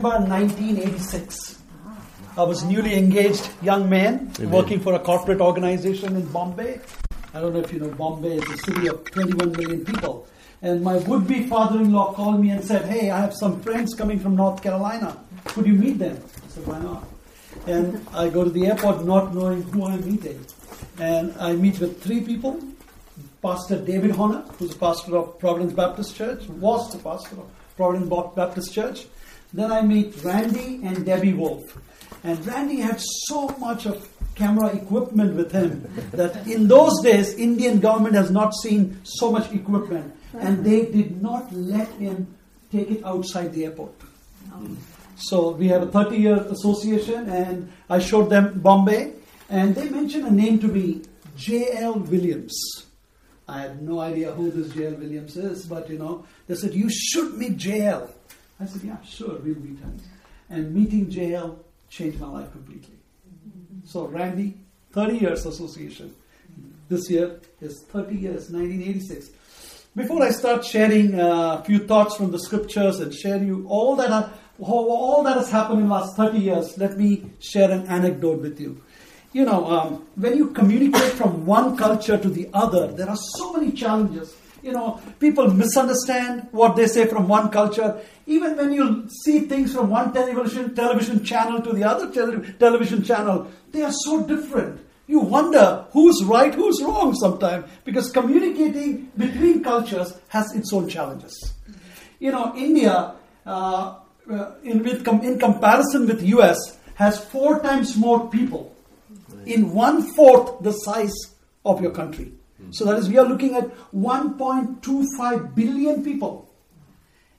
About 1986. I was newly engaged young man Amen. working for a corporate organization in Bombay. I don't know if you know Bombay is a city of 21 million people. And my would-be father-in-law called me and said, "Hey, I have some friends coming from North Carolina. Could you meet them?" I said, "Why not?" And I go to the airport not knowing who I'm meeting. And I meet with three people. Pastor David Horner, who's a pastor of Providence Baptist Church, was the pastor of Providence Baptist Church. Then I meet Randy and Debbie Wolf. And Randy had so much of camera equipment with him that in those days, Indian government has not seen so much equipment. And uh-huh. they did not let him take it outside the airport. Oh. So we have a 30 year association, and I showed them Bombay, and they mentioned a name to me, J.L. Williams. I had no idea who this J.L. Williams is, but you know, they said, You should meet J.L. I said, Yeah, sure, we'll meet him. And meeting J.L. changed my life completely. So, Randy, 30 years association. This year is 30 years, 1986. Before I start sharing uh, a few thoughts from the scriptures and share you all that are, all that has happened in the last 30 years, let me share an anecdote with you. You know, um, when you communicate from one culture to the other, there are so many challenges. You know, people misunderstand what they say from one culture. Even when you see things from one television television channel to the other tele- television channel, they are so different. You wonder who's right, who's wrong sometimes, because communicating between cultures has its own challenges. You know, India, uh, uh, in, with com- in comparison with US, has four times more people in one fourth the size of your country. So that is, we are looking at 1.25 billion people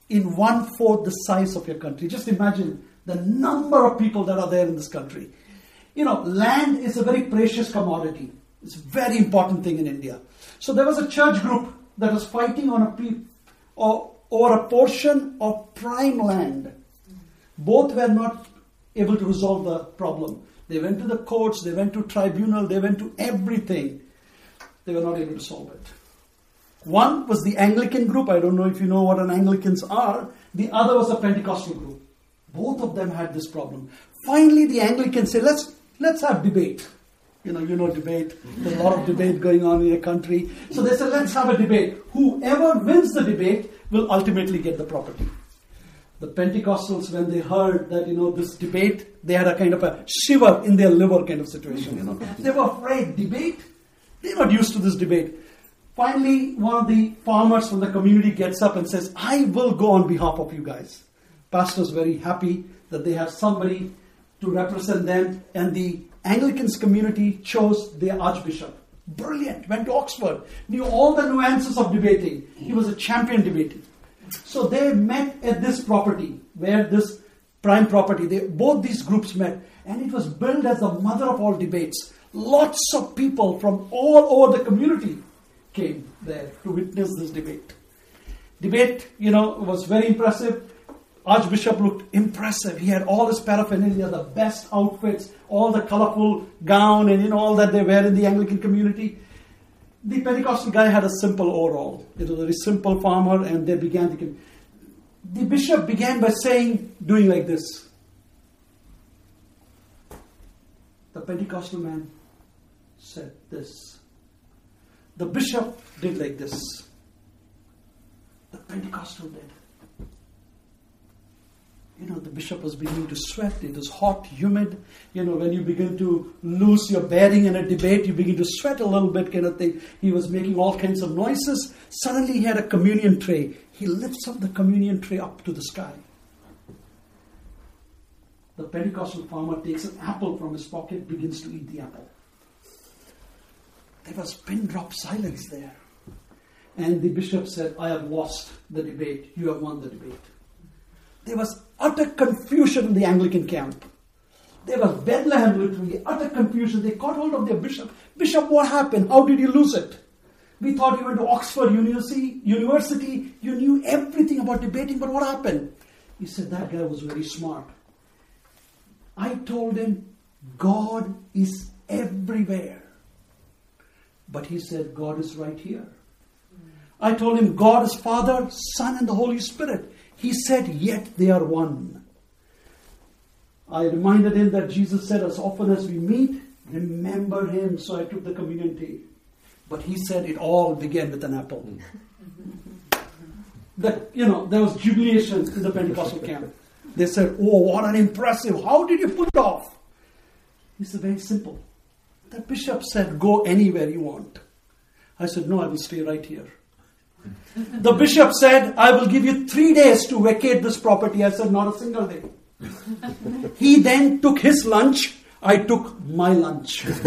in one fourth the size of your country. Just imagine the number of people that are there in this country. You know, land is a very precious commodity. It's a very important thing in India. So there was a church group that was fighting on a pe- or, or a portion of prime land. Both were not able to resolve the problem. They went to the courts, they went to tribunal, they went to everything. They were not able to solve it. One was the Anglican group. I don't know if you know what an Anglicans are. The other was a Pentecostal group. Both of them had this problem. Finally, the Anglicans said, "Let's let's have debate." You know, you know debate. There's a lot of debate going on in your country. So they said, "Let's have a debate. Whoever wins the debate will ultimately get the property." The Pentecostals, when they heard that you know this debate, they had a kind of a shiver in their liver kind of situation. You know, they were afraid. Debate? They're not used to this debate. Finally, one of the farmers from the community gets up and says, I will go on behalf of you guys. Pastor's very happy that they have somebody to represent them, and the Anglicans community chose their archbishop. Brilliant, went to Oxford, knew all the nuances of debating. He was a champion debating. So they met at this property, where this prime property, they, both these groups met, and it was billed as the mother of all debates. Lots of people from all over the community came there to witness this debate. Debate, you know, was very impressive. Archbishop looked impressive. He had all his paraphernalia, the best outfits, all the colorful gown, and you know all that they wear in the Anglican community. The Pentecostal guy had a simple overall. It was a very simple farmer, and they began to. The bishop began by saying, doing like this. The Pentecostal man said this. The bishop did like this. The Pentecostal did. You know, the bishop was beginning to sweat. It was hot, humid. You know, when you begin to lose your bearing in a debate, you begin to sweat a little bit, kind of thing. He was making all kinds of noises. Suddenly, he had a communion tray. He lifts up the communion tray up to the sky. The Pentecostal farmer takes an apple from his pocket, begins to eat the apple. There was pin drop silence there. And the bishop said, I have lost the debate. You have won the debate. There was utter confusion in the Anglican camp. There was Bethlehem literally, utter confusion. They caught hold of their bishop. Bishop, what happened? How did you lose it? We thought you went to Oxford University, University, you knew everything about debating, but what happened? He said, That guy was very smart. I told him, God is everywhere. But he said, God is right here. I told him, God is Father, Son, and the Holy Spirit. He said, Yet they are one. I reminded him that Jesus said, as often as we meet, remember him. So I took the communion tea. But he said it all began with an apple. that, you know, there was jubilation in the Pentecostal camp. They said, Oh, what an impressive. How did you pull it off? He said, Very simple. The bishop said, Go anywhere you want. I said, No, I will stay right here. The bishop said, I will give you three days to vacate this property. I said, Not a single day. he then took his lunch. I took my lunch. That's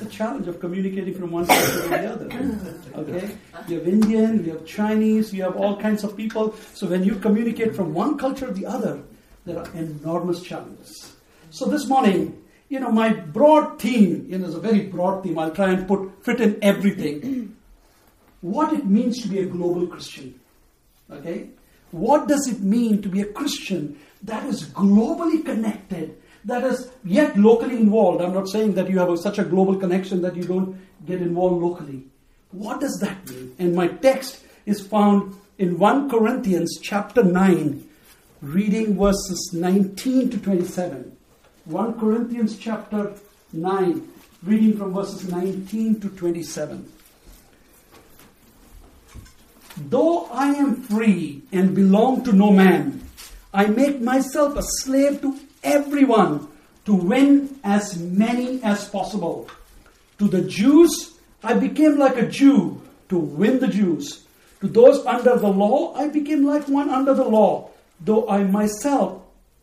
the challenge of communicating from one culture to the other. Okay? You have Indian, you have Chinese, you have all kinds of people. So when you communicate from one culture to the other, there are enormous challenges. So this morning, you know, my broad theme, you know, is a very broad theme. I'll try and put fit in everything. what it means to be a global Christian. Okay? What does it mean to be a Christian that is globally connected, that is yet locally involved? I'm not saying that you have a, such a global connection that you don't get involved locally. What does that mean? And my text is found in 1 Corinthians chapter 9, reading verses 19 to 27. 1 Corinthians chapter 9, reading from verses 19 to 27. Though I am free and belong to no man, I make myself a slave to everyone to win as many as possible. To the Jews, I became like a Jew to win the Jews. To those under the law, I became like one under the law, though I myself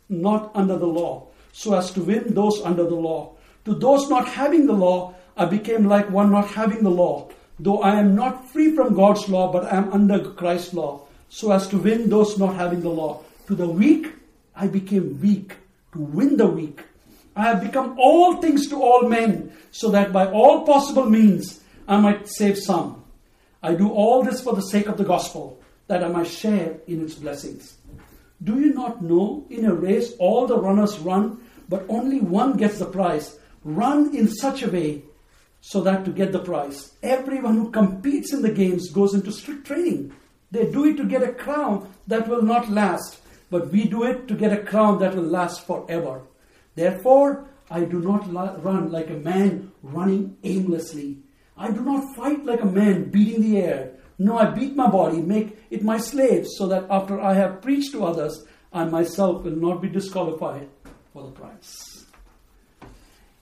not under the law, so as to win those under the law. To those not having the law, I became like one not having the law though I am not free from God's law, but I am under Christ's law, so as to win those not having the law. To the weak, I became weak to win the weak. I have become all things to all men, so that by all possible means I might save some. I do all this for the sake of the gospel, that I might share in its blessings. Do you not know in a race all the runners run, but only one gets the prize? Run in such a way so that to get the prize. Everyone who competes in the games goes into strict training. They do it to get a crown that will not last, but we do it to get a crown that will last forever. Therefore, I do not run like a man running aimlessly. I do not fight like a man beating the air. No, I beat my body, make it my slave, so that after I have preached to others, I myself will not be disqualified for the prize.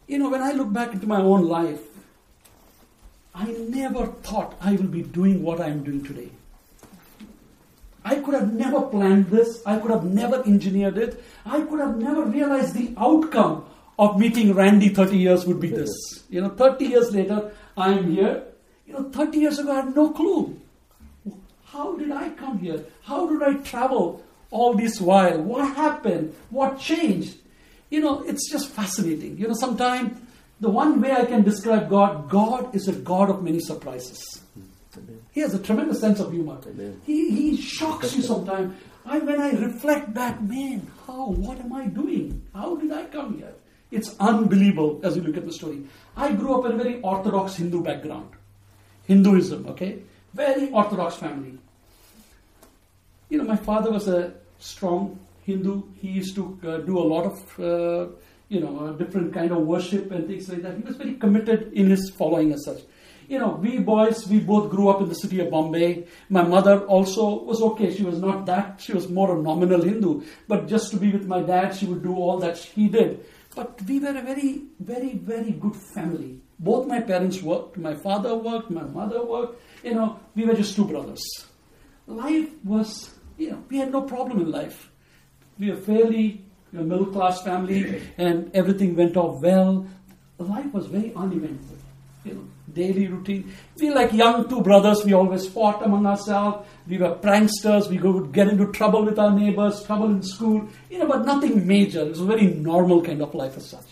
You know, when I look back into my own life, I never thought I will be doing what I am doing today. I could have never planned this. I could have never engineered it. I could have never realized the outcome of meeting Randy 30 years would be this. You know, 30 years later, I am here. You know, 30 years ago, I had no clue. How did I come here? How did I travel all this while? What happened? What changed? You know, it's just fascinating. You know, sometimes the one way I can describe God, God is a God of many surprises. He has a tremendous sense of humor. He, he shocks you sometimes. I, when I reflect back, man, how, what am I doing? How did I come here? It's unbelievable as you look at the story. I grew up in a very orthodox Hindu background. Hinduism, okay? Very orthodox family. You know, my father was a strong Hindu. He used to uh, do a lot of uh, you know, different kind of worship and things like that. He was very committed in his following as such. You know, we boys, we both grew up in the city of Bombay. My mother also was okay. She was not that, she was more a nominal Hindu. But just to be with my dad, she would do all that he did. But we were a very, very, very good family. Both my parents worked. My father worked, my mother worked. You know, we were just two brothers. Life was, you know, we had no problem in life. We were fairly a middle class family, and everything went off well. Life was very uneventful. You know, daily routine. We like young two brothers. We always fought among ourselves. We were pranksters. We would get into trouble with our neighbors, trouble in school. You know, but nothing major. It was a very normal kind of life as such.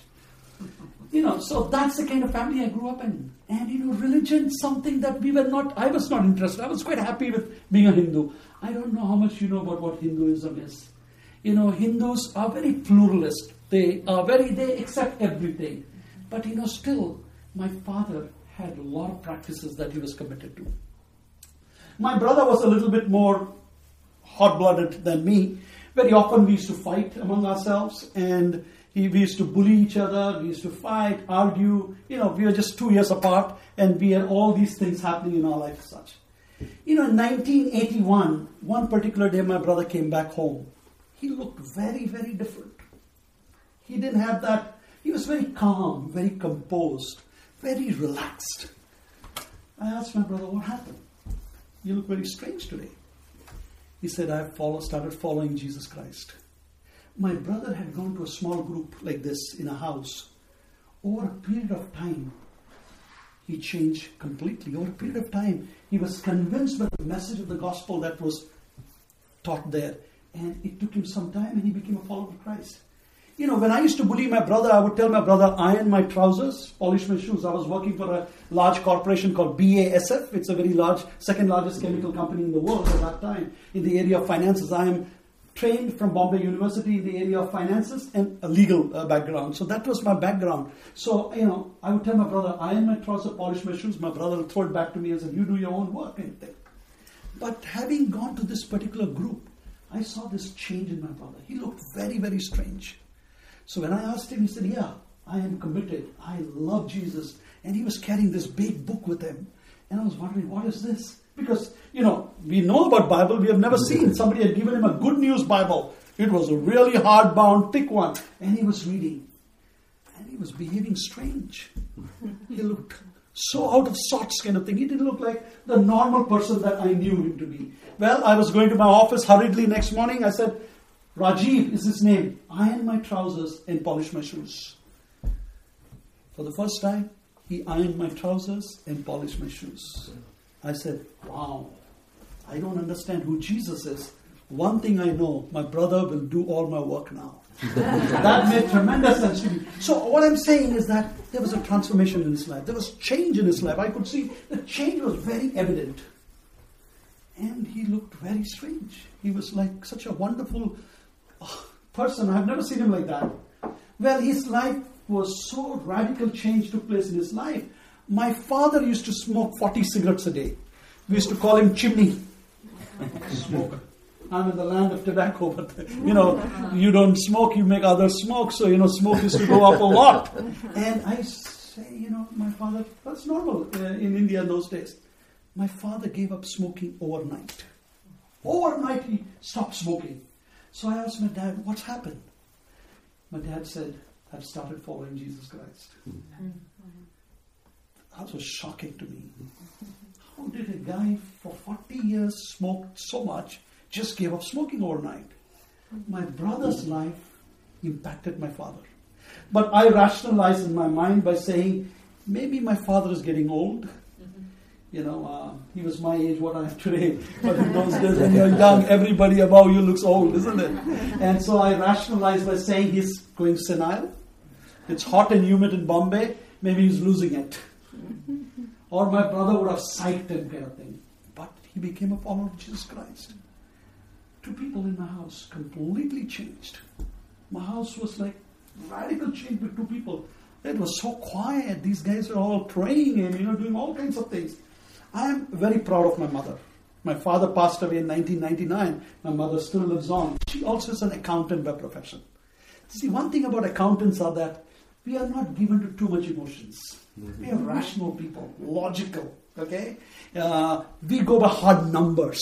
You know, so that's the kind of family I grew up in. And you know, religion, something that we were not. I was not interested. I was quite happy with being a Hindu. I don't know how much you know about what Hinduism is you know, Hindus are very pluralist. They are very, they accept everything. But, you know, still, my father had a lot of practices that he was committed to. My brother was a little bit more hot blooded than me. very often we used to fight among ourselves and he, we used to bully each other, we used to fight, argue. You know, we were just two years apart and we had all these things happening in our life as such. You know, in 1981, one particular day my brother came back home. He looked very, very different. He didn't have that, he was very calm, very composed, very relaxed. I asked my brother, what happened? You look very strange today. He said, I've follow, started following Jesus Christ. My brother had gone to a small group like this in a house. Over a period of time, he changed completely. Over a period of time, he was convinced by the message of the gospel that was taught there. And it took him some time and he became a follower of Christ. You know, when I used to bully my brother, I would tell my brother, iron my trousers, polish my shoes. I was working for a large corporation called BASF. It's a very large, second largest chemical company in the world at that time in the area of finances. I am trained from Bombay University in the area of finances and a legal uh, background. So that was my background. So, you know, I would tell my brother, iron my trousers, polish my shoes. My brother would throw it back to me and say, you do your own work and thing. But having gone to this particular group, I saw this change in my brother. He looked very, very strange. So when I asked him, he said, Yeah, I am committed. I love Jesus. And he was carrying this big book with him. And I was wondering, what is this? Because, you know, we know about Bible. We have never seen somebody had given him a good news Bible. It was a really hardbound, thick one. And he was reading. And he was behaving strange. He looked so out of sorts kind of thing. He didn't look like the normal person that I knew him to be. Well, I was going to my office hurriedly next morning. I said, Rajiv is his name. Iron my trousers and polish my shoes. For the first time, he ironed my trousers and polished my shoes. I said, Wow, I don't understand who Jesus is. One thing I know, my brother will do all my work now. that made tremendous sense to me. So, what I'm saying is that there was a transformation in his life. There was change in his life. I could see the change was very evident. And he looked very strange. He was like such a wonderful oh, person. I've never seen him like that. Well, his life was so radical change took place in his life. My father used to smoke 40 cigarettes a day. We used to call him chimney. Smoke. I'm in the land of tobacco, but you know, you don't smoke, you make others smoke. So you know, smoke used to go up a lot. And I say, you know, my father. That's normal uh, in India in those days. My father gave up smoking overnight. Overnight, he stopped smoking. So I asked my dad, what's happened? My dad said, I've started following Jesus Christ. That was shocking to me. How did a guy for 40 years smoked so much just gave up smoking overnight? My brother's life impacted my father. But I rationalized in my mind by saying, maybe my father is getting old you know, uh, he was my age, what I am today. But in those days, when you're young, everybody above you looks old, isn't it? And so I rationalized by saying he's going senile. It's hot and humid in Bombay. Maybe he's losing it. Or my brother would have psyched him, kind of thing. But he became a follower of Jesus Christ. Two people in my house completely changed. My house was like radical change with two people. It was so quiet. These guys were all praying and you know doing all kinds of things. I am very proud of my mother. My father passed away in 1999. My mother still lives on. She also is an accountant by profession. See, one thing about accountants are that we are not given to too much emotions. Mm-hmm. We are rational people, logical. Okay, uh, we go by hard numbers.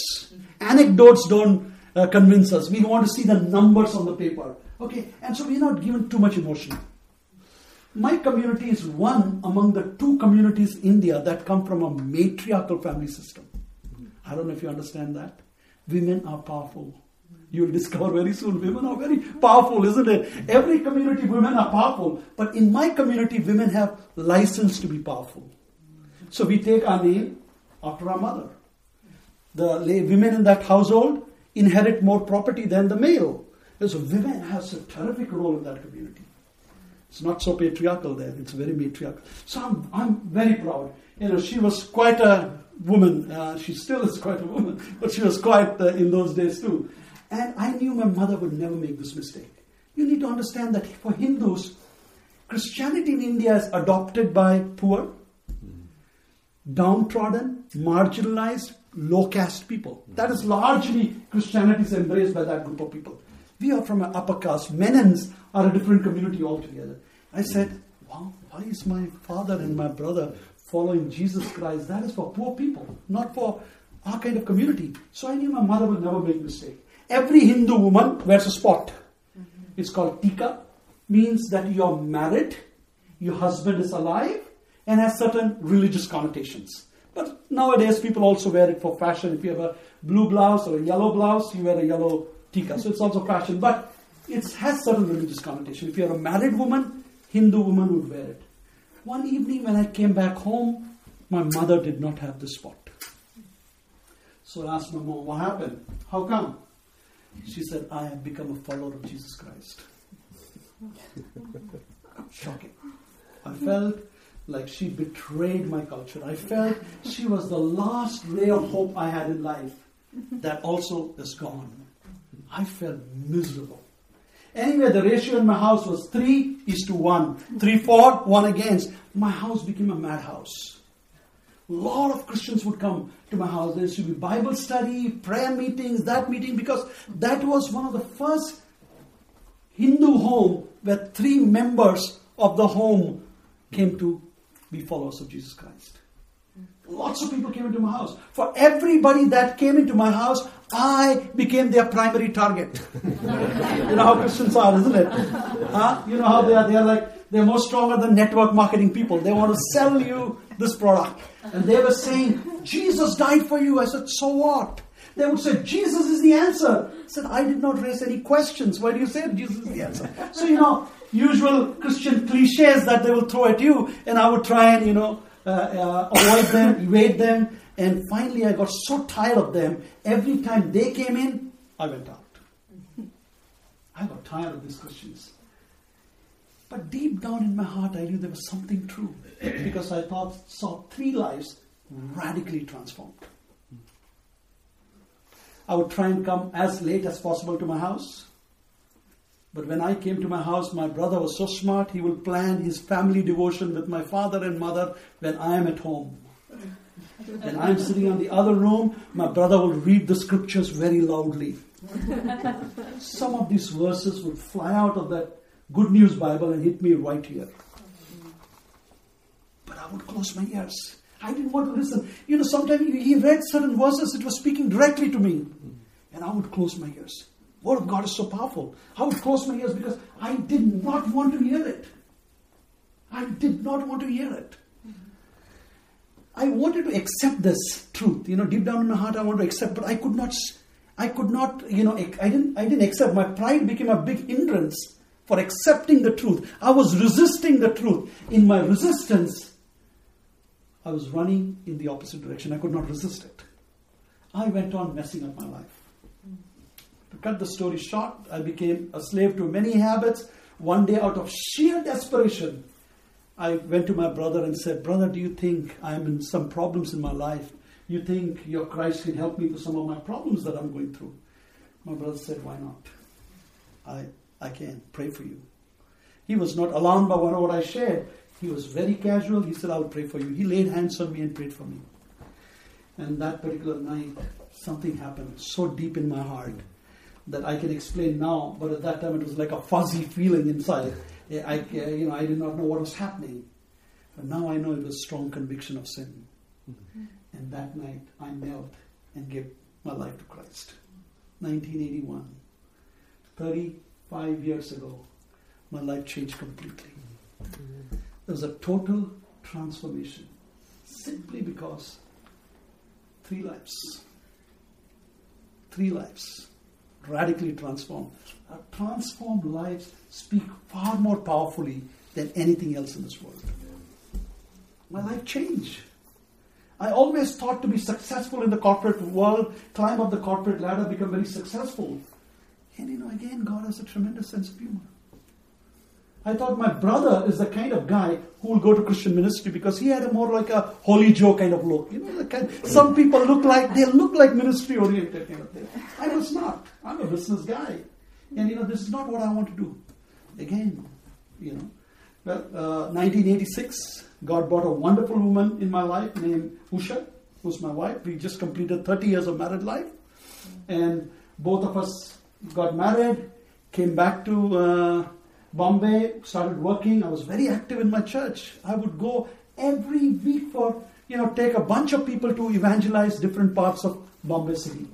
Anecdotes don't uh, convince us. We want to see the numbers on the paper. Okay, and so we're not given too much emotion my community is one among the two communities in India that come from a matriarchal family system. I don't know if you understand that. Women are powerful. You'll discover very soon women are very powerful, isn't it? Every community, women are powerful. But in my community, women have license to be powerful. So we take our name after our mother. The women in that household inherit more property than the male. So women has a terrific role in that community. It's not so patriarchal there. It's very matriarchal. So I'm, I'm very proud. You know, she was quite a woman. Uh, she still is quite a woman, but she was quite uh, in those days too. And I knew my mother would never make this mistake. You need to understand that for Hindus, Christianity in India is adopted by poor, downtrodden, marginalized, low caste people. That is largely Christianity is embraced by that group of people. We are from an upper caste. Menons are a different community altogether. I said, Wow, why is my father and my brother following Jesus Christ? That is for poor people, not for our kind of community. So I knew my mother would never make mistake. Every Hindu woman wears a spot. Mm-hmm. It's called tika, means that you are married, your husband is alive, and has certain religious connotations. But nowadays, people also wear it for fashion. If you have a blue blouse or a yellow blouse, you wear a yellow tika. So it's also fashion. But it has certain religious connotation. If you're a married woman, Hindu woman would wear it. One evening when I came back home, my mother did not have the spot. So I asked my mom, what happened? How come? She said, I have become a follower of Jesus Christ. Shocking. I felt like she betrayed my culture. I felt she was the last ray of hope I had in life. That also is gone. I felt miserable. Anyway, the ratio in my house was 3 is to 1. 3 for, 1 against. My house became a madhouse. A lot of Christians would come to my house. There used to be Bible study, prayer meetings, that meeting, because that was one of the first Hindu home where three members of the home came to be followers of Jesus Christ. Lots of people came into my house. For everybody that came into my house, I became their primary target. you know how Christians are, isn't it? Huh? You know how they are? They are like, they're more stronger than network marketing people. They want to sell you this product. And they were saying, Jesus died for you. I said, so what? They would say, Jesus is the answer. I said, I did not raise any questions. Why do you say Jesus is the answer? So, you know, usual Christian cliches that they will throw at you, and I would try and, you know, uh, uh, avoid them, evade them. And finally, I got so tired of them. Every time they came in, I went out. I got tired of these Christians. But deep down in my heart, I knew there was something true because I thought saw three lives radically transformed. I would try and come as late as possible to my house. But when I came to my house, my brother was so smart, he will plan his family devotion with my father and mother when I am at home. When I'm sitting in the other room, my brother will read the scriptures very loudly. Some of these verses would fly out of that Good News Bible and hit me right here. But I would close my ears. I didn't want to listen. You know, sometimes he read certain verses, it was speaking directly to me. And I would close my ears. Word of God is so powerful. I would close my ears because I did not want to hear it. I did not want to hear it. I wanted to accept this truth. You know, deep down in my heart, I wanted to accept, but I could not. I could not. You know, I didn't. I didn't accept. My pride became a big hindrance for accepting the truth. I was resisting the truth. In my resistance, I was running in the opposite direction. I could not resist it. I went on messing up my life. Cut the story short, I became a slave to many habits. One day, out of sheer desperation, I went to my brother and said, Brother, do you think I'm in some problems in my life? You think your Christ can help me with some of my problems that I'm going through? My brother said, Why not? I, I can pray for you. He was not alarmed by what I shared. He was very casual. He said, I'll pray for you. He laid hands on me and prayed for me. And that particular night, something happened so deep in my heart that I can explain now, but at that time it was like a fuzzy feeling inside. I, you know, I did not know what was happening. But now I know it was strong conviction of sin. Mm-hmm. And that night I knelt and gave my life to Christ. 1981. 35 years ago, my life changed completely. Mm-hmm. There was a total transformation simply because three lives, three lives radically transformed. Our transformed lives speak far more powerfully than anything else in this world. My life changed. I always thought to be successful in the corporate world, climb up the corporate ladder, become very successful. And you know, again, God has a tremendous sense of humor. I thought my brother is the kind of guy who will go to Christian ministry because he had a more like a holy Joe kind of look. You know, kind, some people look like they look like ministry oriented kind of thing. I was not. I'm a business guy, and you know this is not what I want to do. Again, you know, well, uh, 1986, God brought a wonderful woman in my life named Usha, who's my wife. We just completed 30 years of married life, and both of us got married came back to uh, Bombay, started working. I was very active in my church. I would go every week for, you know, take a bunch of people to evangelize different parts of Bombay City.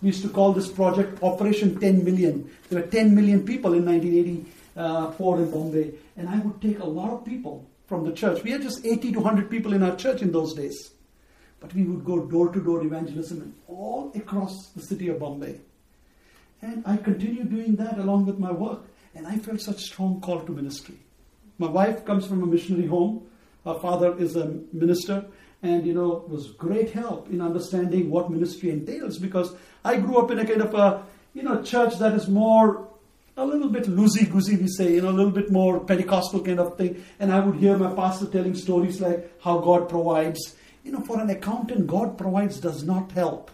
We used to call this project Operation 10 Million. There were 10 million people in 1984 in Bombay. And I would take a lot of people from the church. We had just 80 to 100 people in our church in those days. But we would go door to door evangelism all across the city of Bombay. And I continued doing that along with my work. And I felt such strong call to ministry. My wife comes from a missionary home. Her father is a minister and you know was great help in understanding what ministry entails because I grew up in a kind of a you know church that is more a little bit loosey goosey we say you know a little bit more Pentecostal kind of thing. And I would hear my pastor telling stories like how God provides. You know for an accountant God provides does not help.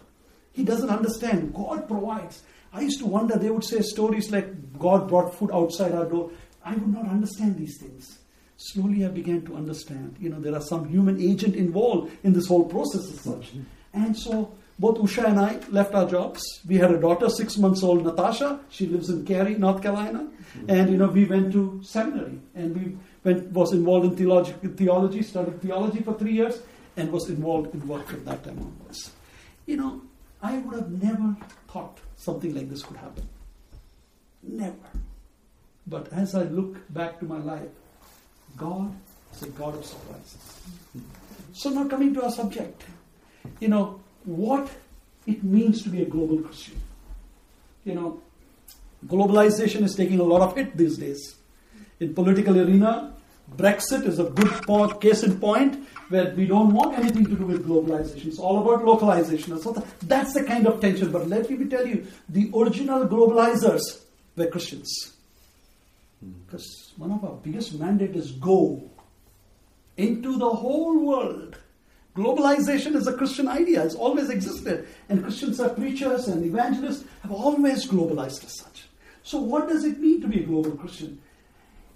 He doesn't understand. God provides I used to wonder, they would say stories like God brought food outside our door. I would not understand these things. Slowly I began to understand, you know, there are some human agent involved in this whole process as such. Mm-hmm. And so both Usha and I left our jobs. We had a daughter, six months old, Natasha. She lives in Cary, North Carolina. Mm-hmm. And, you know, we went to seminary and we went, was involved in theology, theology, studied theology for three years and was involved in work from that time onwards. You know, I would have never thought something like this could happen. Never. But as I look back to my life, God is a God of surprises. So, now coming to our subject, you know, what it means to be a global Christian. You know, globalization is taking a lot of hit these days. In political arena, Brexit is a good case in point where we don't want anything to do with globalization. It's all about localization. So that's the kind of tension. But let me tell you, the original globalizers were Christians. Hmm. Because one of our biggest mandate is go into the whole world. Globalization is a Christian idea. It's always existed. And Christians are preachers and evangelists have always globalized as such. So what does it mean to be a global Christian?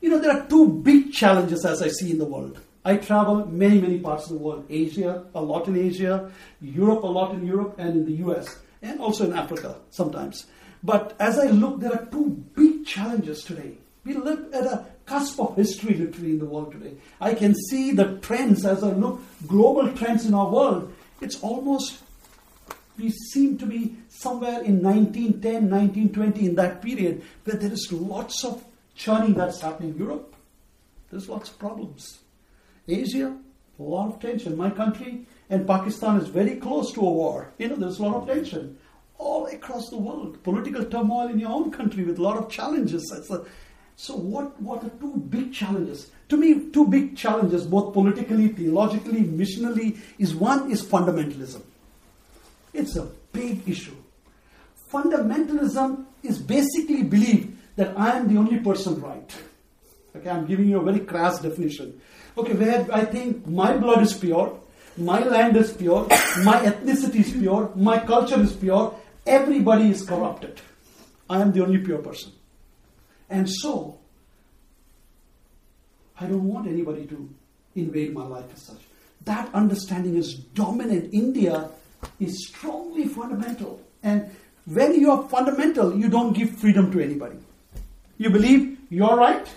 You know, there are two big challenges as I see in the world. I travel many, many parts of the world. Asia, a lot in Asia, Europe, a lot in Europe, and in the US, and also in Africa sometimes. But as I look, there are two big challenges today. We live at a cusp of history literally in the world today. I can see the trends as I look, global trends in our world. It's almost, we seem to be somewhere in 1910, 1920, in that period, where there is lots of churning that's happening. In Europe, there's lots of problems. Asia, a lot of tension. My country and Pakistan is very close to a war. You know, there's a lot of tension. All across the world, political turmoil in your own country with a lot of challenges. So, what, what are two big challenges? To me, two big challenges, both politically, theologically, missionally, is one is fundamentalism. It's a big issue. Fundamentalism is basically belief that I am the only person right. Okay, I'm giving you a very crass definition. Okay, where I think my blood is pure, my land is pure, my ethnicity is pure, my culture is pure, everybody is corrupted. I am the only pure person. And so, I don't want anybody to invade my life as such. That understanding is dominant. India is strongly fundamental. And when you are fundamental, you don't give freedom to anybody. You believe you're right,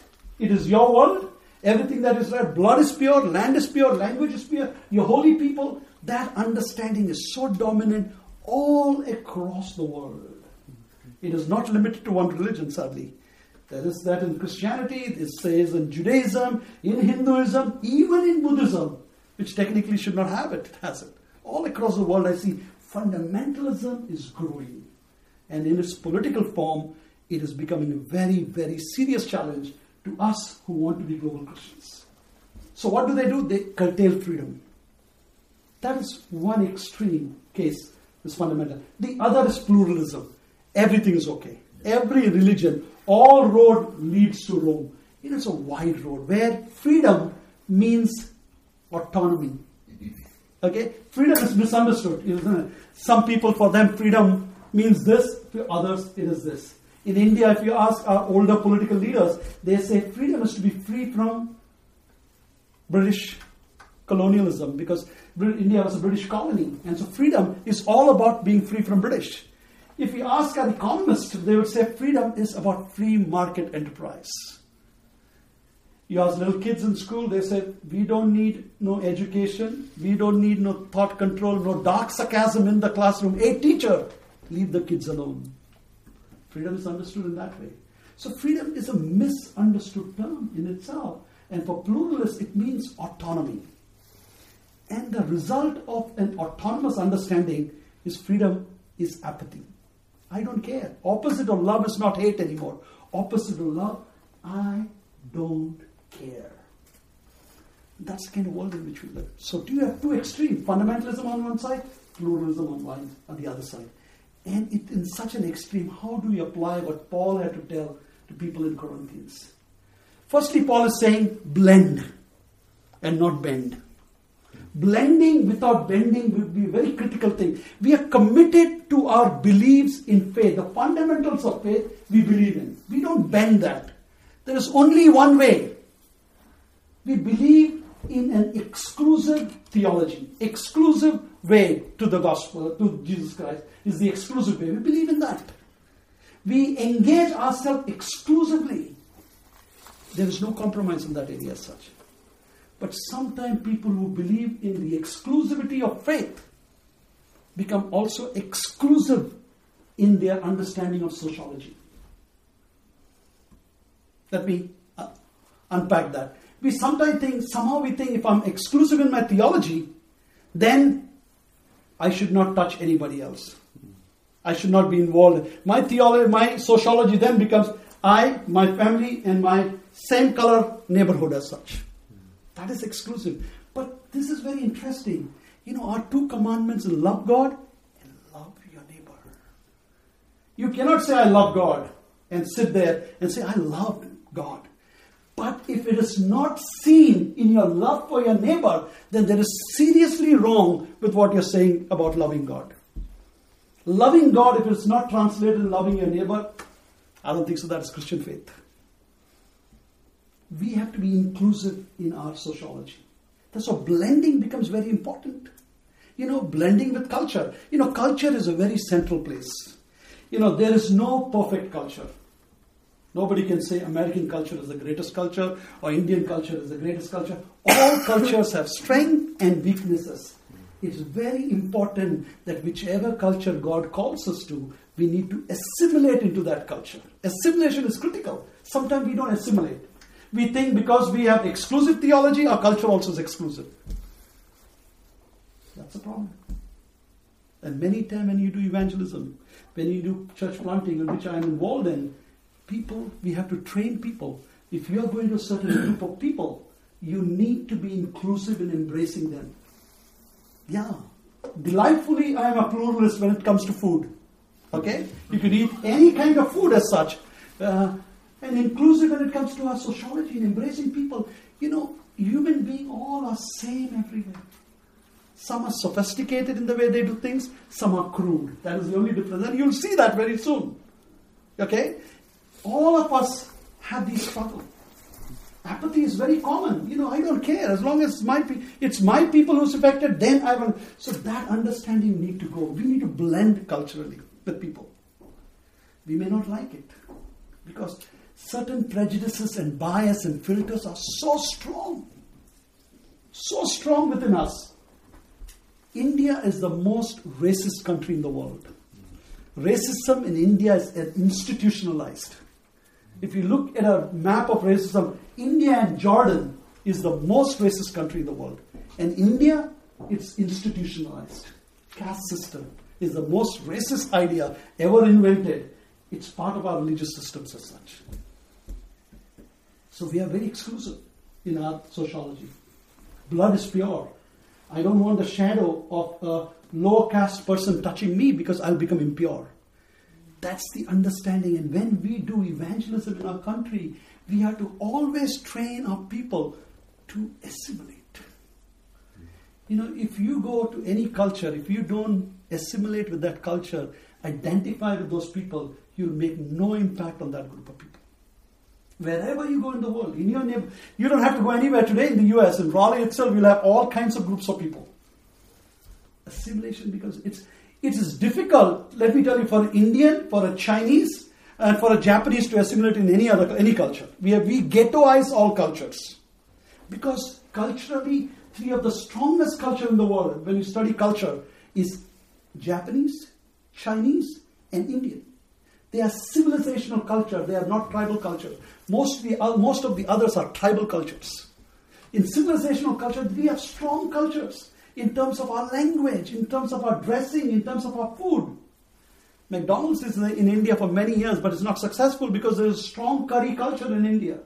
it is your world, everything that is right, blood is pure, land is pure, language is pure, you're holy people. That understanding is so dominant all across the world. It is not limited to one religion, sadly. There is that in Christianity, it says in Judaism, in Hinduism, even in Buddhism, which technically should not have it, it has it. All across the world, I see fundamentalism is growing. And in its political form, it is becoming a very, very serious challenge to us who want to be global Christians. So, what do they do? They curtail freedom. That is one extreme case, is fundamental. The other is pluralism. Everything is okay. Every religion, all road leads to Rome. It's a wide road where freedom means autonomy. Okay? Freedom is misunderstood. Some people, for them, freedom means this, for others, it is this. In India, if you ask our older political leaders, they say freedom is to be free from British colonialism because India was a British colony. And so freedom is all about being free from British. If you ask an economist, they would say freedom is about free market enterprise. You ask little kids in school, they say, we don't need no education, we don't need no thought control, no dark sarcasm in the classroom. Hey, teacher, leave the kids alone. Freedom is understood in that way. So, freedom is a misunderstood term in itself. And for pluralists, it means autonomy. And the result of an autonomous understanding is freedom is apathy. I don't care. Opposite of love is not hate anymore. Opposite of love, I don't care. That's the kind of world in which we live. So do you have two extremes, fundamentalism on one side, pluralism on one on the other side. And it, in such an extreme, how do we apply what Paul had to tell to people in Corinthians? Firstly, Paul is saying blend and not bend. Blending without bending would be a very critical thing. We are committed to our beliefs in faith. The fundamentals of faith we believe in. We don't bend that. There is only one way. We believe in an exclusive theology, exclusive way to the gospel, to Jesus Christ, is the exclusive way. We believe in that. We engage ourselves exclusively. There is no compromise in that area as such. But sometimes people who believe in the exclusivity of faith become also exclusive in their understanding of sociology. Let me uh, unpack that. We sometimes think, somehow we think if I'm exclusive in my theology, then I should not touch anybody else. I should not be involved. My theology, my sociology then becomes I, my family, and my same color neighborhood as such. That is exclusive. But this is very interesting. You know, our two commandments love God and love your neighbor. You cannot say, I love God, and sit there and say, I love God. But if it is not seen in your love for your neighbor, then there is seriously wrong with what you're saying about loving God. Loving God, if it's not translated in loving your neighbor, I don't think so. That is Christian faith. We have to be inclusive in our sociology. That's why blending becomes very important. You know, blending with culture. You know, culture is a very central place. You know, there is no perfect culture. Nobody can say American culture is the greatest culture or Indian culture is the greatest culture. All cultures have strengths and weaknesses. It's very important that whichever culture God calls us to, we need to assimilate into that culture. Assimilation is critical. Sometimes we don't assimilate. We think because we have exclusive theology, our culture also is exclusive. That's a problem. And many times when you do evangelism, when you do church planting, in which I am involved in, people, we have to train people. If you are going to a certain group of people, you need to be inclusive in embracing them. Yeah. Delightfully, I am a pluralist when it comes to food. Okay? You can eat any kind of food as such. Uh, and inclusive when it comes to our sociology and embracing people. You know, human beings all are same everywhere. Some are sophisticated in the way they do things, some are crude. That is the only difference. And you'll see that very soon. Okay? All of us have these struggles. Apathy is very common. You know, I don't care as long as my pe- it's my people who's affected. Then I will. So that understanding need to go. We need to blend culturally with people. We may not like it because certain prejudices and bias and filters are so strong, so strong within us. India is the most racist country in the world. Racism in India is uh, institutionalized. If you look at a map of racism, India and Jordan is the most racist country in the world. And India, it's institutionalized. Caste system is the most racist idea ever invented. It's part of our religious systems as such. So we are very exclusive in our sociology. Blood is pure. I don't want the shadow of a lower caste person touching me because I'll become impure. That's the understanding. And when we do evangelism in our country, we have to always train our people to assimilate. You know, if you go to any culture, if you don't assimilate with that culture, identify with those people, you'll make no impact on that group of people. Wherever you go in the world, in your neighbor, you don't have to go anywhere today in the US. In Raleigh itself, you'll have all kinds of groups of people. Assimilation because it's it is difficult, let me tell you, for an Indian, for a Chinese, and for a Japanese to assimilate in any other any culture. We have, we ghettoize all cultures because culturally, three of the strongest culture in the world, when you study culture, is Japanese, Chinese, and Indian. They are civilizational culture. They are not tribal culture. Most of the, uh, most of the others are tribal cultures. In civilizational culture, we have strong cultures in terms of our language, in terms of our dressing, in terms of our food. McDonald's is in India for many years, but it's not successful because there is strong curry culture in India.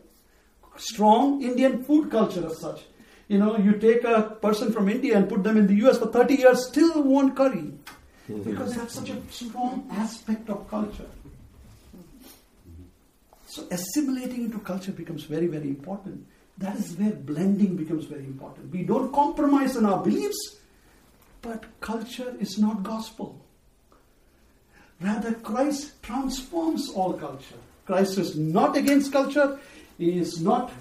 Strong Indian food culture as such. You know, you take a person from India and put them in the US for 30 years, still want curry. Mm-hmm. Because they have such a strong aspect of culture. So assimilating into culture becomes very, very important. That is where blending becomes very important. We don't compromise in our beliefs, but culture is not gospel. Rather, Christ transforms all culture. Christ is not against culture. He is not,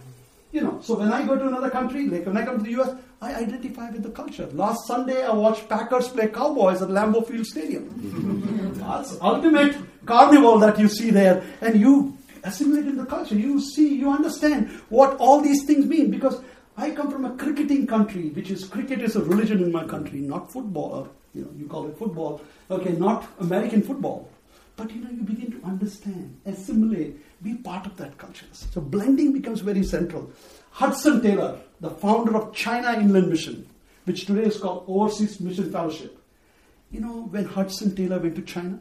you know. So when I go to another country, like when I come to the US, I identify with the culture. Last Sunday, I watched Packers play Cowboys at Lambeau Field Stadium. That's ultimate carnival that you see there, and you assimilate in the culture. You see, you understand what all these things mean because I come from a cricketing country, which is cricket is a religion in my country, not football. Or, you know, you call it football. Okay, not American football. But you know, you begin to understand, assimilate, be part of that culture. So blending becomes very central. Hudson Taylor, the founder of China Inland Mission, which today is called Overseas Mission Fellowship. You know, when Hudson Taylor went to China,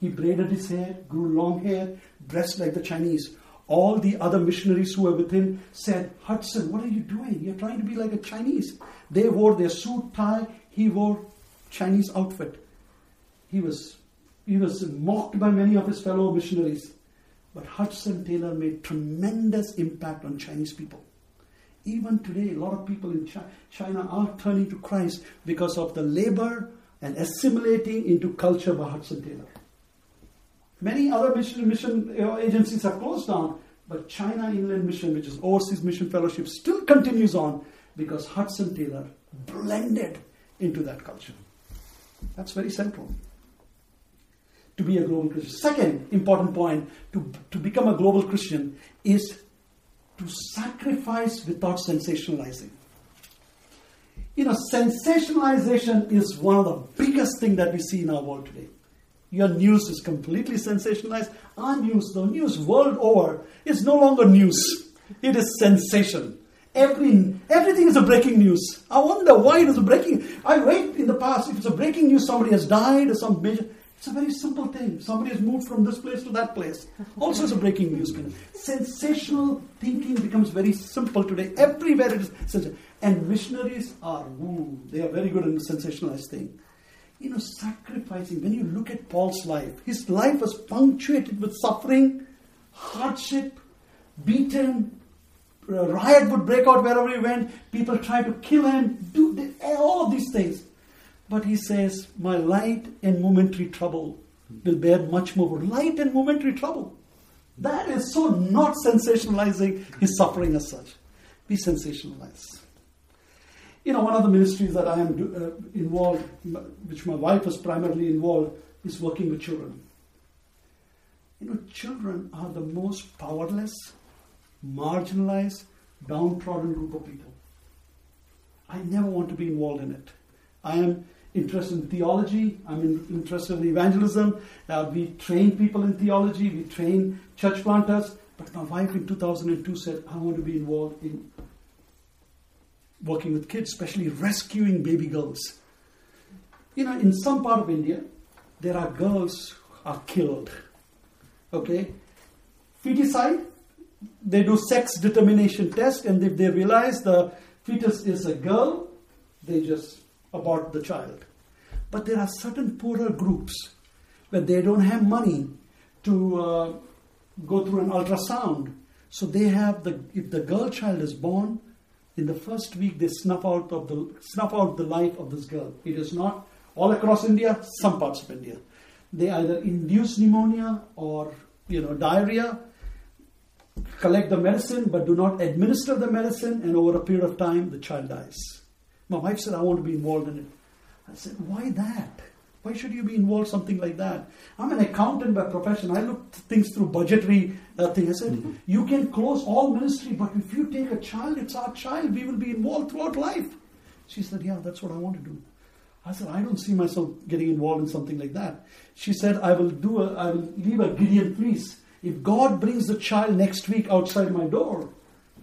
he braided his hair, grew long hair, dressed like the Chinese. All the other missionaries who were with him said, Hudson, what are you doing? You're trying to be like a Chinese. They wore their suit, tie, he wore Chinese outfit. He was, he was mocked by many of his fellow missionaries. But Hudson Taylor made tremendous impact on Chinese people. Even today, a lot of people in China are turning to Christ because of the labor and assimilating into culture by Hudson Taylor. Many other mission, mission agencies have closed down, but China Inland Mission, which is Overseas Mission Fellowship, still continues on because Hudson Taylor blended into that culture. That's very central to be a global Christian. Second important point to, to become a global Christian is to sacrifice without sensationalizing. You know, sensationalization is one of the biggest things that we see in our world today. Your news is completely sensationalized. Our news, the news world over, is no longer news. It is sensation. Every, everything is a breaking news. I wonder why it is a breaking. I wait in the past, if it's a breaking news, somebody has died or some major. It's a very simple thing. Somebody has moved from this place to that place. Also, it's a breaking news. Sensational thinking becomes very simple today. Everywhere it is. And missionaries are, ooh, they are very good in the sensationalized thing you know, sacrificing. When you look at Paul's life, his life was punctuated with suffering, hardship, beaten, uh, riot would break out wherever he went, people tried to kill him, do all of these things. But he says, My light and momentary trouble will bear much more. Light and momentary trouble. That is so not sensationalizing his suffering as such. Be sensationalized you know, one of the ministries that I am uh, involved, which my wife is primarily involved, is working with children. You know, children are the most powerless, marginalized, downtrodden group of people. I never want to be involved in it. I am interested in theology. I'm in, interested in evangelism. Uh, we train people in theology. We train church planters. But my wife in 2002 said, I want to be involved in working with kids, especially rescuing baby girls. You know, in some part of India, there are girls who are killed. Okay? Feticide, they do sex determination test, and if they realize the fetus is a girl, they just abort the child. But there are certain poorer groups where they don't have money to uh, go through an ultrasound. So they have the if the girl child is born, in the first week they snuff out of the snuff out the life of this girl. It is not all across India, some parts of India. They either induce pneumonia or you know diarrhea, collect the medicine but do not administer the medicine, and over a period of time the child dies. My wife said, I want to be involved in it. I said, Why that? Why should you be involved something like that? I'm an accountant by profession. I look things through budgetary uh, thing. I said, mm-hmm. you can close all ministry, but if you take a child, it's our child. We will be involved throughout life. She said, yeah, that's what I want to do. I said, I don't see myself getting involved in something like that. She said, I will do a, I will leave a Gideon fleece. If God brings the child next week outside my door,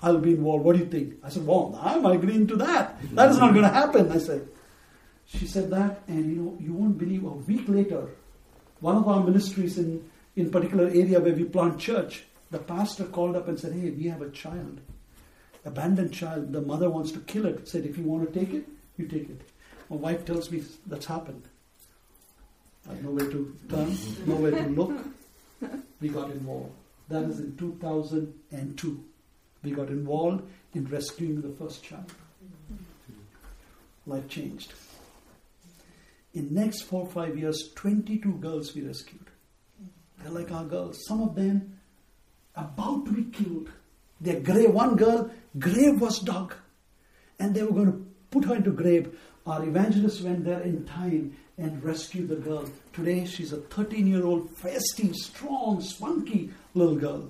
I'll be involved. What do you think? I said, Well, I'm agreeing to that. That is not going to happen. I said, She said that, and you know, you won't believe a week later, one of our ministries in, in particular area where we plant church, the pastor called up and said, Hey, we have a child, abandoned child. The mother wants to kill it. Said, If you want to take it, you take it. My wife tells me that's happened. I have nowhere to turn, nowhere to look. We got involved. That is in 2002 we got involved in rescuing the first child. Life changed. In next four five years, 22 girls we rescued. They're like our girls. Some of them about to be killed. Their grave, one girl, grave was dug. And they were going to put her into grave. Our evangelist went there in time and rescued the girl. Today she's a 13 year old, feisty, strong, spunky little girl.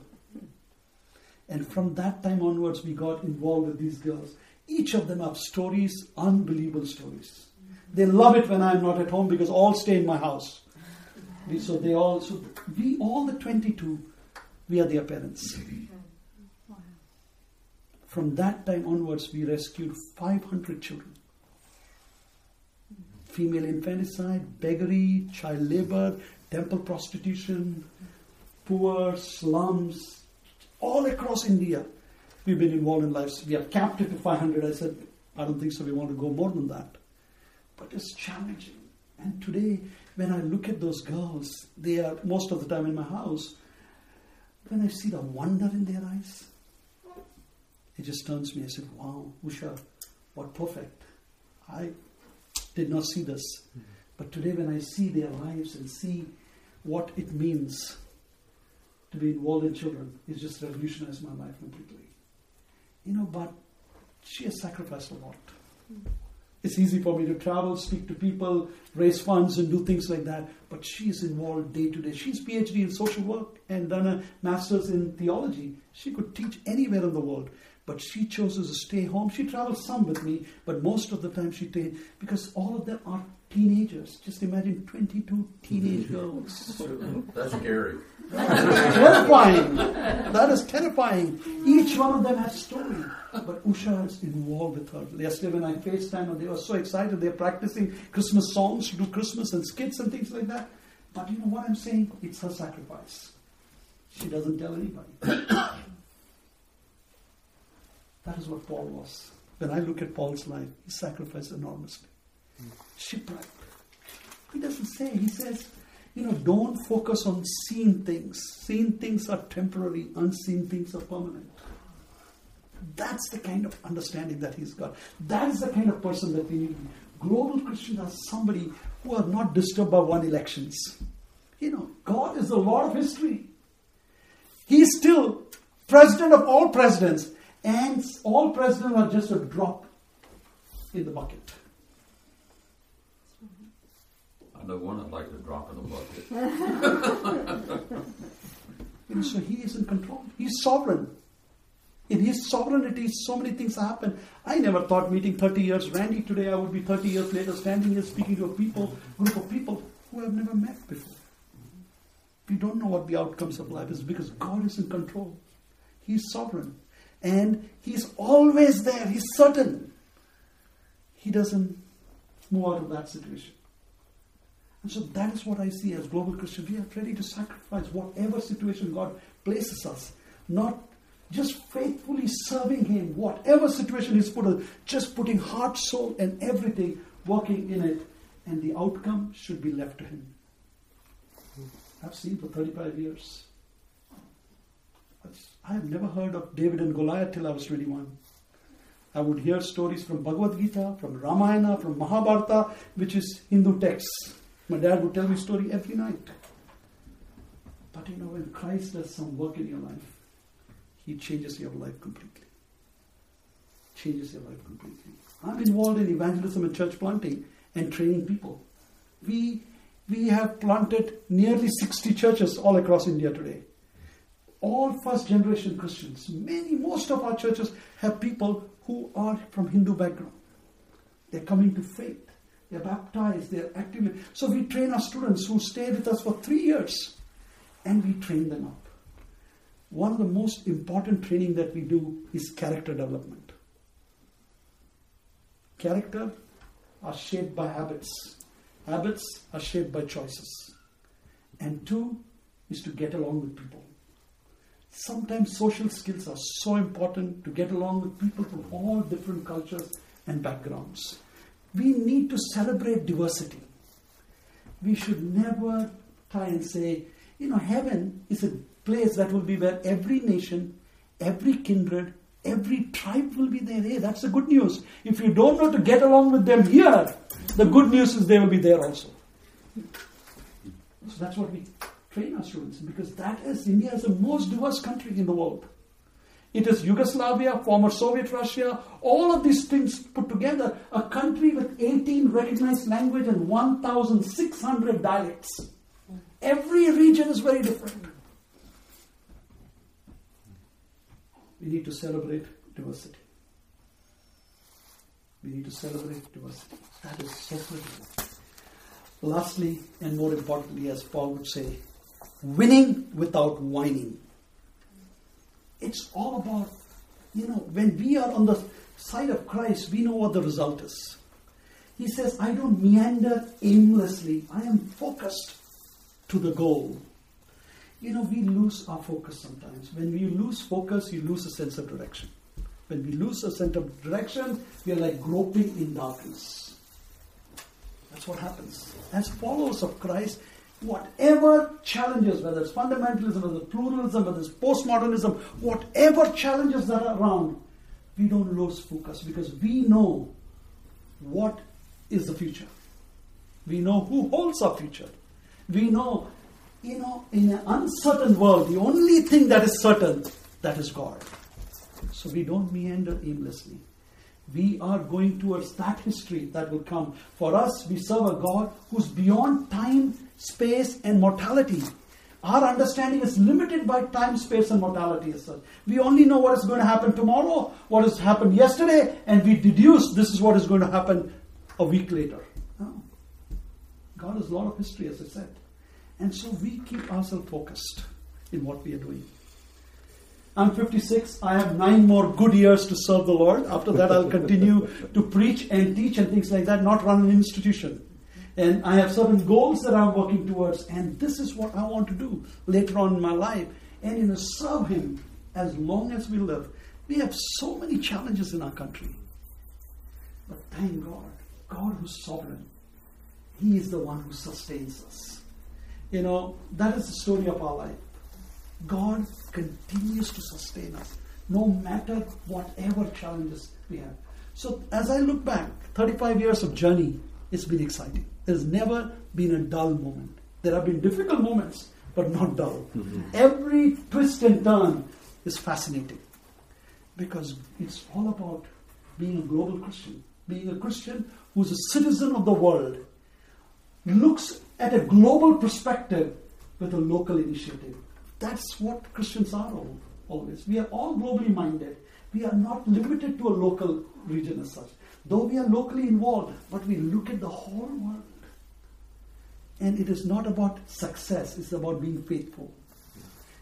And from that time onwards, we got involved with these girls. Each of them have stories, unbelievable stories. They love it when I'm not at home because all stay in my house. So they all, so we all the 22, we are their parents. From that time onwards, we rescued 500 children. Female infanticide, beggary, child labor, temple prostitution, poor, slums, all across India. We've been involved in lives. We are captive to 500. I said, I don't think so. We want to go more than that. But it's challenging. And today, when I look at those girls, they are most of the time in my house. When I see the wonder in their eyes, it just turns me. I said, Wow, Usha, what perfect. I did not see this. Hmm. But today, when I see their lives and see what it means to be involved in children it just revolutionized my life completely. You know, but she has sacrificed a lot. Hmm. It's easy for me to travel, speak to people, raise funds, and do things like that. But she is involved day to day. She's PhD in social work and done a master's in theology. She could teach anywhere in the world, but she chooses to stay home. She travels some with me, but most of the time she stays because all of them are teenagers. Just imagine 22 teenage girls. That's scary. terrifying. That is terrifying. Each one of them has a story. But Usha is involved with her. Yesterday when I FaceTime and they were so excited, they're practicing Christmas songs to do Christmas and skits and things like that. But you know what I'm saying? It's her sacrifice. She doesn't tell anybody. that is what Paul was. When I look at Paul's life, he sacrificed enormously. Shipwrecked. He doesn't say, he says, you know, don't focus on seen things. Seen things are temporary, unseen things are permanent. That's the kind of understanding that he's got. That is the kind of person that we need. Global Christians are somebody who are not disturbed by one elections. You know, God is the Lord of history. He is still president of all presidents, and all presidents are just a drop in the bucket. Know one I'd like to drop in the bucket. and so he is in control. He's sovereign. In his sovereignty, so many things happen. I never thought meeting 30 years Randy today, I would be 30 years later standing here speaking to a people, group of people who I've never met before. We don't know what the outcomes of life is because God is in control. He's sovereign. And He's always there. He's certain. He doesn't move out of that situation. And so that is what I see as global Christians. We are ready to sacrifice whatever situation God places us, not just faithfully serving Him, whatever situation He's put us, just putting heart, soul, and everything working in it, and the outcome should be left to Him. I've seen for 35 years. I have never heard of David and Goliath till I was 21. I would hear stories from Bhagavad Gita, from Ramayana, from Mahabharata, which is Hindu texts. My dad would tell me story every night. But you know, when Christ does some work in your life, He changes your life completely. Changes your life completely. I'm involved in evangelism and church planting and training people. We We have planted nearly 60 churches all across India today. All first generation Christians. Many, most of our churches have people who are from Hindu background. They're coming to faith. They're baptized. They're actively. So we train our students who stay with us for three years and we train them up. One of the most important training that we do is character development. Character are shaped by habits. Habits are shaped by choices. And two is to get along with people. Sometimes social skills are so important to get along with people from all different cultures and backgrounds. We need to celebrate diversity. We should never try and say, you know, heaven is a place that will be where every nation, every kindred, every tribe will be there. Hey, that's the good news. If you don't know to get along with them here, the good news is they will be there also. So that's what we train our students because that is India is the most diverse country in the world. It is Yugoslavia, former Soviet Russia, all of these things put together, a country with 18 recognized language and 1,600 dialects. Every region is very different. We need to celebrate diversity. We need to celebrate diversity. That is so critical. Lastly, and more importantly, as Paul would say, winning without whining. It's all about, you know, when we are on the side of Christ, we know what the result is. He says, I don't meander aimlessly, I am focused to the goal. You know, we lose our focus sometimes. When we lose focus, you lose a sense of direction. When we lose a sense of direction, we are like groping in darkness. That's what happens. As followers of Christ, whatever challenges, whether it's fundamentalism, whether it's pluralism, whether it's postmodernism, whatever challenges that are around, we don't lose focus because we know what is the future. We know who holds our future. We know, you know, in an uncertain world, the only thing that is certain, that is God. So we don't meander aimlessly. We are going towards that history that will come. For us, we serve a God who's beyond time, space, and mortality. Our understanding is limited by time, space, and mortality as such. We only know what is going to happen tomorrow, what has happened yesterday, and we deduce this is what is going to happen a week later. No. God has a lot of history, as I said. And so we keep ourselves focused in what we are doing. I'm 56. I have nine more good years to serve the Lord. After that, I'll continue to preach and teach and things like that, not run an institution. And I have certain goals that I'm working towards, and this is what I want to do later on in my life. And you know, serve Him as long as we live. We have so many challenges in our country. But thank God, God who's sovereign, He is the one who sustains us. You know, that is the story of our life. God continues to sustain us no matter whatever challenges we have. So, as I look back, 35 years of journey, it's been exciting. There's never been a dull moment. There have been difficult moments, but not dull. Mm-hmm. Every twist and turn is fascinating because it's all about being a global Christian, being a Christian who's a citizen of the world, looks at a global perspective with a local initiative. That's what Christians are all, always. We are all globally minded. We are not limited to a local region as such. Though we are locally involved, but we look at the whole world. And it is not about success, it's about being faithful.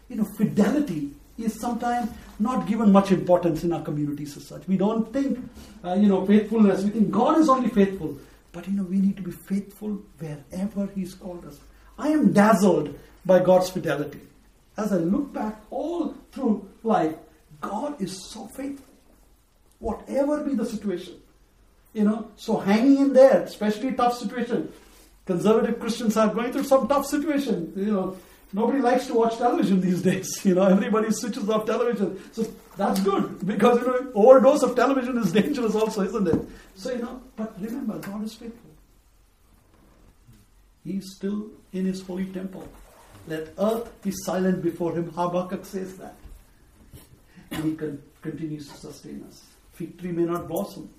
You know, fidelity is sometimes not given much importance in our communities as such. We don't think, uh, you know, faithfulness. We think God is only faithful. But, you know, we need to be faithful wherever He's called us. I am dazzled by God's fidelity as I look back all through life, God is so faithful. Whatever be the situation. You know, so hanging in there, especially tough situation. Conservative Christians are going through some tough situation. You know, nobody likes to watch television these days. You know, everybody switches off television. So that's good because you know, overdose of television is dangerous also, isn't it? So you know, but remember, God is faithful. He's still in his holy temple. Let earth be silent before him. Habakkuk says that. And he con- continues to sustain us. Fig tree may not blossom.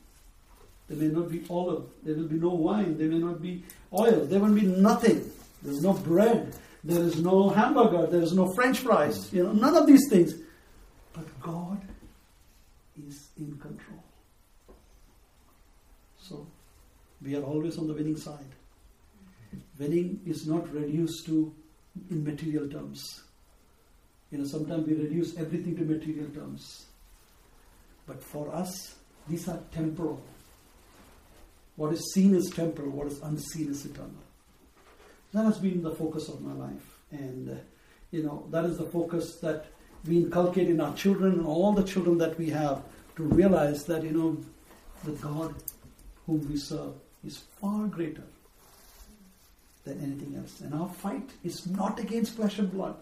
There may not be olive. There will be no wine. There may not be oil. There will be nothing. There's no bread. There is no hamburger. There is no French fries. You know, none of these things. But God is in control. So we are always on the winning side. Winning is not reduced to in material terms. You know, sometimes we reduce everything to material terms. But for us, these are temporal. What is seen is temporal, what is unseen is eternal. That has been the focus of my life. And, uh, you know, that is the focus that we inculcate in our children and all the children that we have to realize that, you know, the God whom we serve is far greater than anything else. And our fight is not against flesh and blood.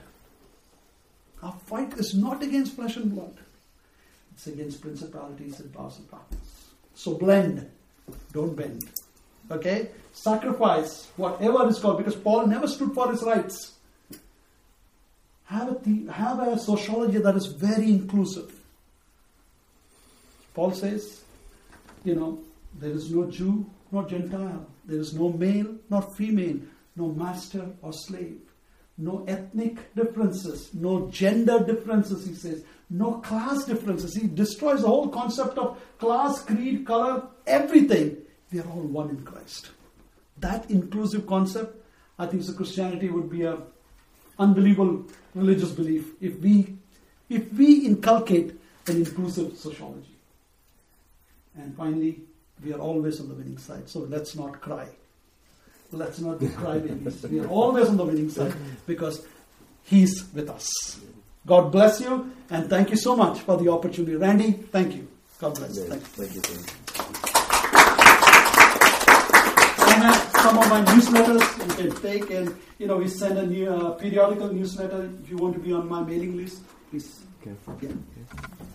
Our fight is not against flesh and blood. It's against principalities and powers of darkness. So blend, don't bend. Okay? Sacrifice whatever is called, because Paul never stood for his rights. Have a, the, have a sociology that is very inclusive. Paul says, you know, there is no Jew nor Gentile, there is no male nor female, no master or slave, no ethnic differences, no gender differences, he says, no class differences. He destroys the whole concept of class, creed, color, everything. We are all one in Christ. That inclusive concept, I think so Christianity would be a unbelievable religious belief if we if we inculcate an inclusive sociology. And finally, we are always on the winning side. So let's not cry. Let's not be crybabies. we are always on the winning side because He's with us. God bless you and thank you so much for the opportunity. Randy, thank you. God bless. Yes, Thank you. thank you, sir. And uh, some of my newsletters you can take and you know we send a new uh, periodical newsletter if you want to be on my mailing list please Okay. yeah.